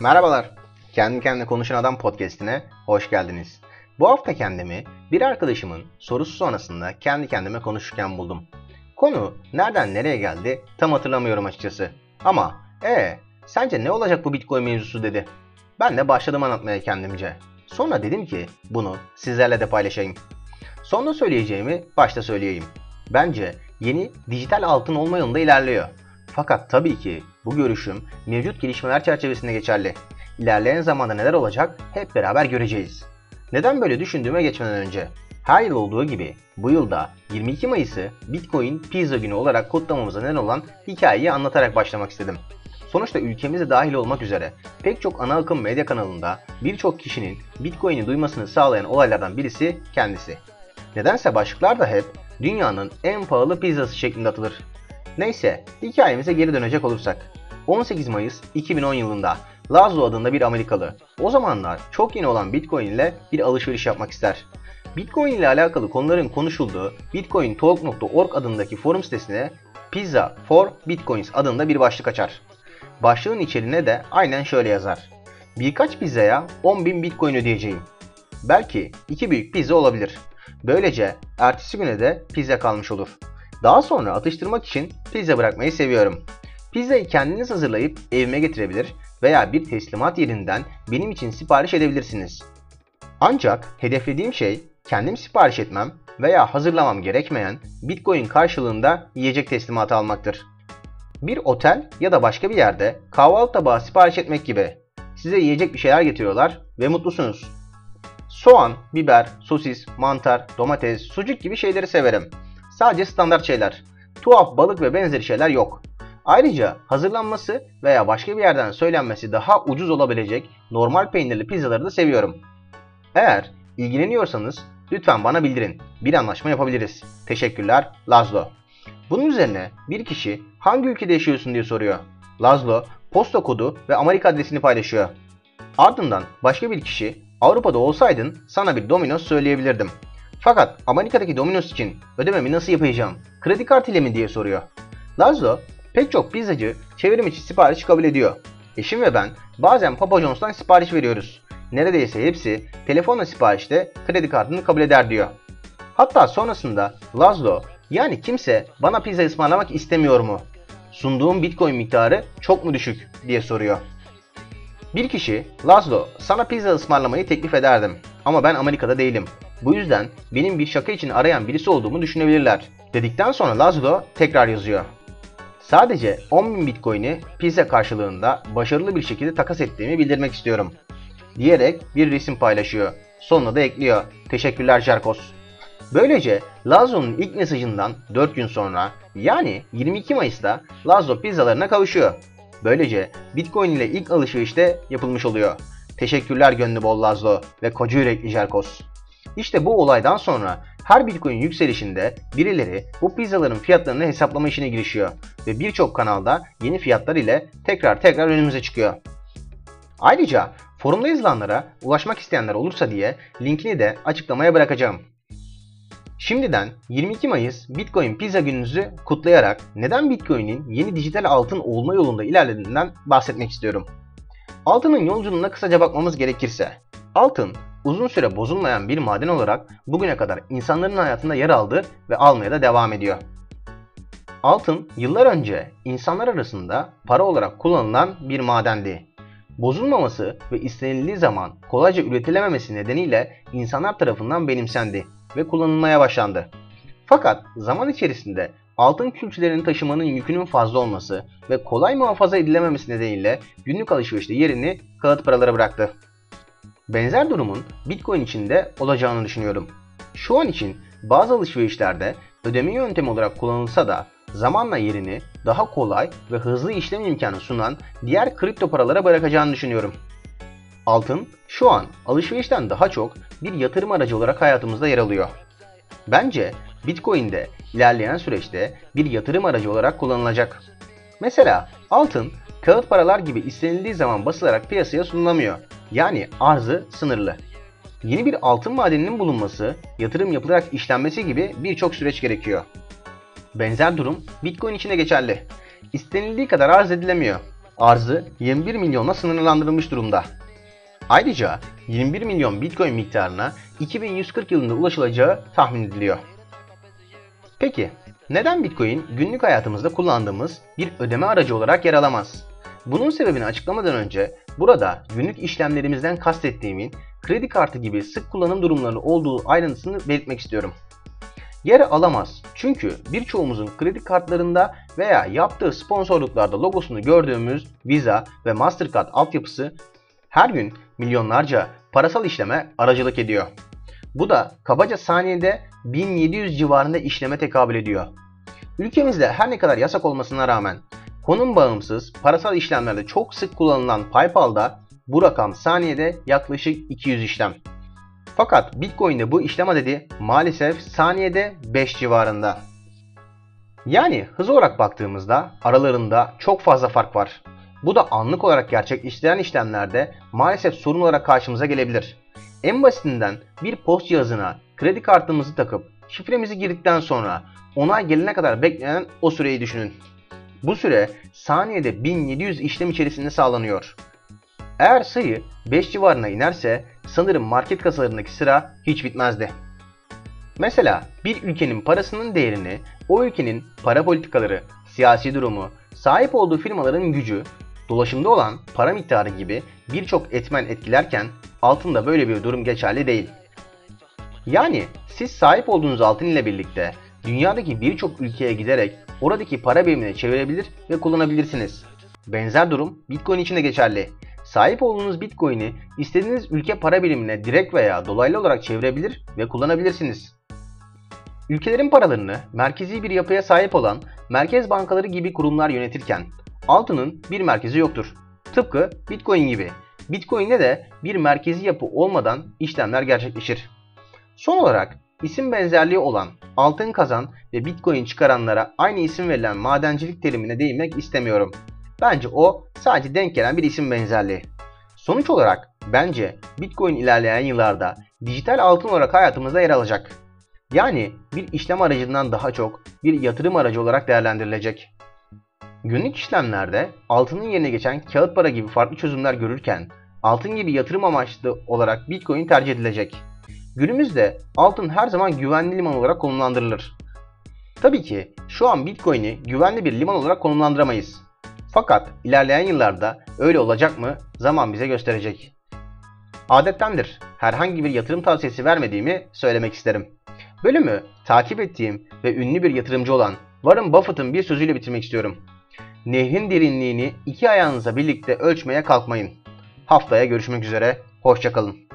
Merhabalar. Kendi kendine konuşan adam podcast'ine hoş geldiniz. Bu hafta kendimi bir arkadaşımın sorusu sonrasında kendi kendime konuşurken buldum. Konu nereden nereye geldi tam hatırlamıyorum açıkçası. Ama ee sence ne olacak bu Bitcoin mevzusu dedi. Ben de başladım anlatmaya kendimce. Sonra dedim ki bunu sizlerle de paylaşayım. Sonra söyleyeceğimi başta söyleyeyim. Bence yeni dijital altın olma yolunda ilerliyor. Fakat tabii ki bu görüşüm mevcut gelişmeler çerçevesinde geçerli. İlerleyen zamanda neler olacak hep beraber göreceğiz. Neden böyle düşündüğüme geçmeden önce her yıl olduğu gibi bu yılda 22 Mayıs'ı Bitcoin Pizza günü olarak kutlamamıza neden olan hikayeyi anlatarak başlamak istedim. Sonuçta ülkemize dahil olmak üzere pek çok ana akım medya kanalında birçok kişinin Bitcoin'i duymasını sağlayan olaylardan birisi kendisi. Nedense başlıklar da hep dünyanın en pahalı pizzası şeklinde atılır. Neyse hikayemize geri dönecek olursak. 18 Mayıs 2010 yılında Laszlo adında bir Amerikalı o zamanlar çok yeni olan Bitcoin ile bir alışveriş yapmak ister. Bitcoin ile alakalı konuların konuşulduğu bitcointalk.org adındaki forum sitesine Pizza for Bitcoins adında bir başlık açar. Başlığın içeriğine de aynen şöyle yazar. Birkaç pizzaya 10.000 Bitcoin ödeyeceğim. Belki iki büyük pizza olabilir. Böylece ertesi güne de pizza kalmış olur. Daha sonra atıştırmak için pizza bırakmayı seviyorum. Pizzayı kendiniz hazırlayıp evime getirebilir veya bir teslimat yerinden benim için sipariş edebilirsiniz. Ancak hedeflediğim şey kendim sipariş etmem veya hazırlamam gerekmeyen Bitcoin karşılığında yiyecek teslimatı almaktır. Bir otel ya da başka bir yerde kahvaltı tabağı sipariş etmek gibi size yiyecek bir şeyler getiriyorlar ve mutlusunuz. Soğan, biber, sosis, mantar, domates, sucuk gibi şeyleri severim. Sadece standart şeyler. Tuhaf balık ve benzeri şeyler yok. Ayrıca hazırlanması veya başka bir yerden söylenmesi daha ucuz olabilecek normal peynirli pizzaları da seviyorum. Eğer ilgileniyorsanız lütfen bana bildirin. Bir anlaşma yapabiliriz. Teşekkürler Lazlo. Bunun üzerine bir kişi hangi ülkede yaşıyorsun diye soruyor. Lazlo posta kodu ve Amerika adresini paylaşıyor. Ardından başka bir kişi Avrupa'da olsaydın sana bir Domino's söyleyebilirdim. Fakat Amerika'daki Domino's için ödememi nasıl yapacağım? Kredi kartı ile mi diye soruyor. Lazlo pek çok pizzacı çevrim içi sipariş kabul ediyor. Eşim ve ben bazen Papa John's'tan sipariş veriyoruz. Neredeyse hepsi telefonla siparişte kredi kartını kabul eder diyor. Hatta sonrasında Lazlo yani kimse bana pizza ısmarlamak istemiyor mu? Sunduğum bitcoin miktarı çok mu düşük diye soruyor. Bir kişi, Lazlo sana pizza ısmarlamayı teklif ederdim ama ben Amerika'da değilim. Bu yüzden benim bir şaka için arayan birisi olduğumu düşünebilirler. Dedikten sonra Lazlo tekrar yazıyor. Sadece 10.000 bitcoin'i pizza karşılığında başarılı bir şekilde takas ettiğimi bildirmek istiyorum. Diyerek bir resim paylaşıyor. Sonuna da ekliyor. Teşekkürler Jarkos. Böylece Lazlo'nun ilk mesajından 4 gün sonra yani 22 Mayıs'ta Lazlo pizzalarına kavuşuyor. Böylece Bitcoin ile ilk alışverişte yapılmış oluyor. Teşekkürler gönlü bol Lazlo ve koca yürekli Jarkos. İşte bu olaydan sonra her Bitcoin yükselişinde birileri bu pizzaların fiyatlarını hesaplama işine girişiyor ve birçok kanalda yeni fiyatlar ile tekrar tekrar önümüze çıkıyor. Ayrıca forumda yazılanlara ulaşmak isteyenler olursa diye linkini de açıklamaya bırakacağım. Şimdiden 22 Mayıs Bitcoin Pizza gününüzü kutlayarak neden Bitcoin'in yeni dijital altın olma yolunda ilerlediğinden bahsetmek istiyorum. Altının yolculuğuna kısaca bakmamız gerekirse, altın uzun süre bozulmayan bir maden olarak bugüne kadar insanların hayatında yer aldı ve almaya da devam ediyor. Altın yıllar önce insanlar arasında para olarak kullanılan bir madendi. Bozulmaması ve istenildiği zaman kolayca üretilememesi nedeniyle insanlar tarafından benimsendi ve kullanılmaya başlandı. Fakat zaman içerisinde altın külçelerini taşımanın yükünün fazla olması ve kolay muhafaza edilememesi nedeniyle günlük alışverişte yerini kağıt paralara bıraktı. Benzer durumun Bitcoin için de olacağını düşünüyorum. Şu an için bazı alışverişlerde ödeme yöntemi olarak kullanılsa da zamanla yerini daha kolay ve hızlı işlem imkanı sunan diğer kripto paralara bırakacağını düşünüyorum. Altın şu an alışverişten daha çok bir yatırım aracı olarak hayatımızda yer alıyor. Bence Bitcoin de ilerleyen süreçte bir yatırım aracı olarak kullanılacak. Mesela altın kağıt paralar gibi istenildiği zaman basılarak piyasaya sunulamıyor. Yani arzı sınırlı. Yeni bir altın madeninin bulunması, yatırım yapılarak işlenmesi gibi birçok süreç gerekiyor. Benzer durum Bitcoin için de geçerli. İstenildiği kadar arz edilemiyor. arzı 21 milyonla sınırlandırılmış durumda. Ayrıca 21 milyon Bitcoin miktarına 2140 yılında ulaşılacağı tahmin ediliyor. Peki neden Bitcoin günlük hayatımızda kullandığımız bir ödeme aracı olarak yer alamaz? Bunun sebebini açıklamadan önce burada günlük işlemlerimizden kastettiğimin kredi kartı gibi sık kullanım durumları olduğu ayrıntısını belirtmek istiyorum. Yer alamaz çünkü birçoğumuzun kredi kartlarında veya yaptığı sponsorluklarda logosunu gördüğümüz Visa ve Mastercard altyapısı her gün milyonlarca parasal işleme aracılık ediyor. Bu da kabaca saniyede 1700 civarında işleme tekabül ediyor. Ülkemizde her ne kadar yasak olmasına rağmen konum bağımsız parasal işlemlerde çok sık kullanılan PayPal'da bu rakam saniyede yaklaşık 200 işlem. Fakat Bitcoin'de bu işlem adedi maalesef saniyede 5 civarında. Yani hız olarak baktığımızda aralarında çok fazla fark var. Bu da anlık olarak gerçekleştiren işlemlerde maalesef sorun olarak karşımıza gelebilir. En basitinden bir post cihazına kredi kartımızı takıp şifremizi girdikten sonra onay gelene kadar beklenen o süreyi düşünün. Bu süre saniyede 1700 işlem içerisinde sağlanıyor. Eğer sayı 5 civarına inerse sanırım market kasalarındaki sıra hiç bitmezdi. Mesela bir ülkenin parasının değerini o ülkenin para politikaları, siyasi durumu, sahip olduğu firmaların gücü, dolaşımda olan para miktarı gibi birçok etmen etkilerken altında böyle bir durum geçerli değil. Yani siz sahip olduğunuz altın ile birlikte dünyadaki birçok ülkeye giderek oradaki para birimine çevirebilir ve kullanabilirsiniz. Benzer durum Bitcoin için de geçerli. Sahip olduğunuz Bitcoin'i istediğiniz ülke para birimine direkt veya dolaylı olarak çevirebilir ve kullanabilirsiniz. Ülkelerin paralarını merkezi bir yapıya sahip olan merkez bankaları gibi kurumlar yönetirken altının bir merkezi yoktur. Tıpkı Bitcoin gibi. Bitcoin'de de bir merkezi yapı olmadan işlemler gerçekleşir. Son olarak isim benzerliği olan altın kazan ve Bitcoin çıkaranlara aynı isim verilen madencilik terimine değinmek istemiyorum. Bence o sadece denk gelen bir isim benzerliği. Sonuç olarak bence Bitcoin ilerleyen yıllarda dijital altın olarak hayatımızda yer alacak. Yani bir işlem aracından daha çok bir yatırım aracı olarak değerlendirilecek. Günlük işlemlerde altının yerine geçen kağıt para gibi farklı çözümler görürken altın gibi yatırım amaçlı olarak Bitcoin tercih edilecek. Günümüzde altın her zaman güvenli liman olarak konumlandırılır. Tabii ki şu an Bitcoin'i güvenli bir liman olarak konumlandıramayız. Fakat ilerleyen yıllarda öyle olacak mı zaman bize gösterecek. Adettendir herhangi bir yatırım tavsiyesi vermediğimi söylemek isterim. Bölümü takip ettiğim ve ünlü bir yatırımcı olan Warren Buffett'ın bir sözüyle bitirmek istiyorum. Nehrin derinliğini iki ayağınıza birlikte ölçmeye kalkmayın. Haftaya görüşmek üzere, hoşçakalın.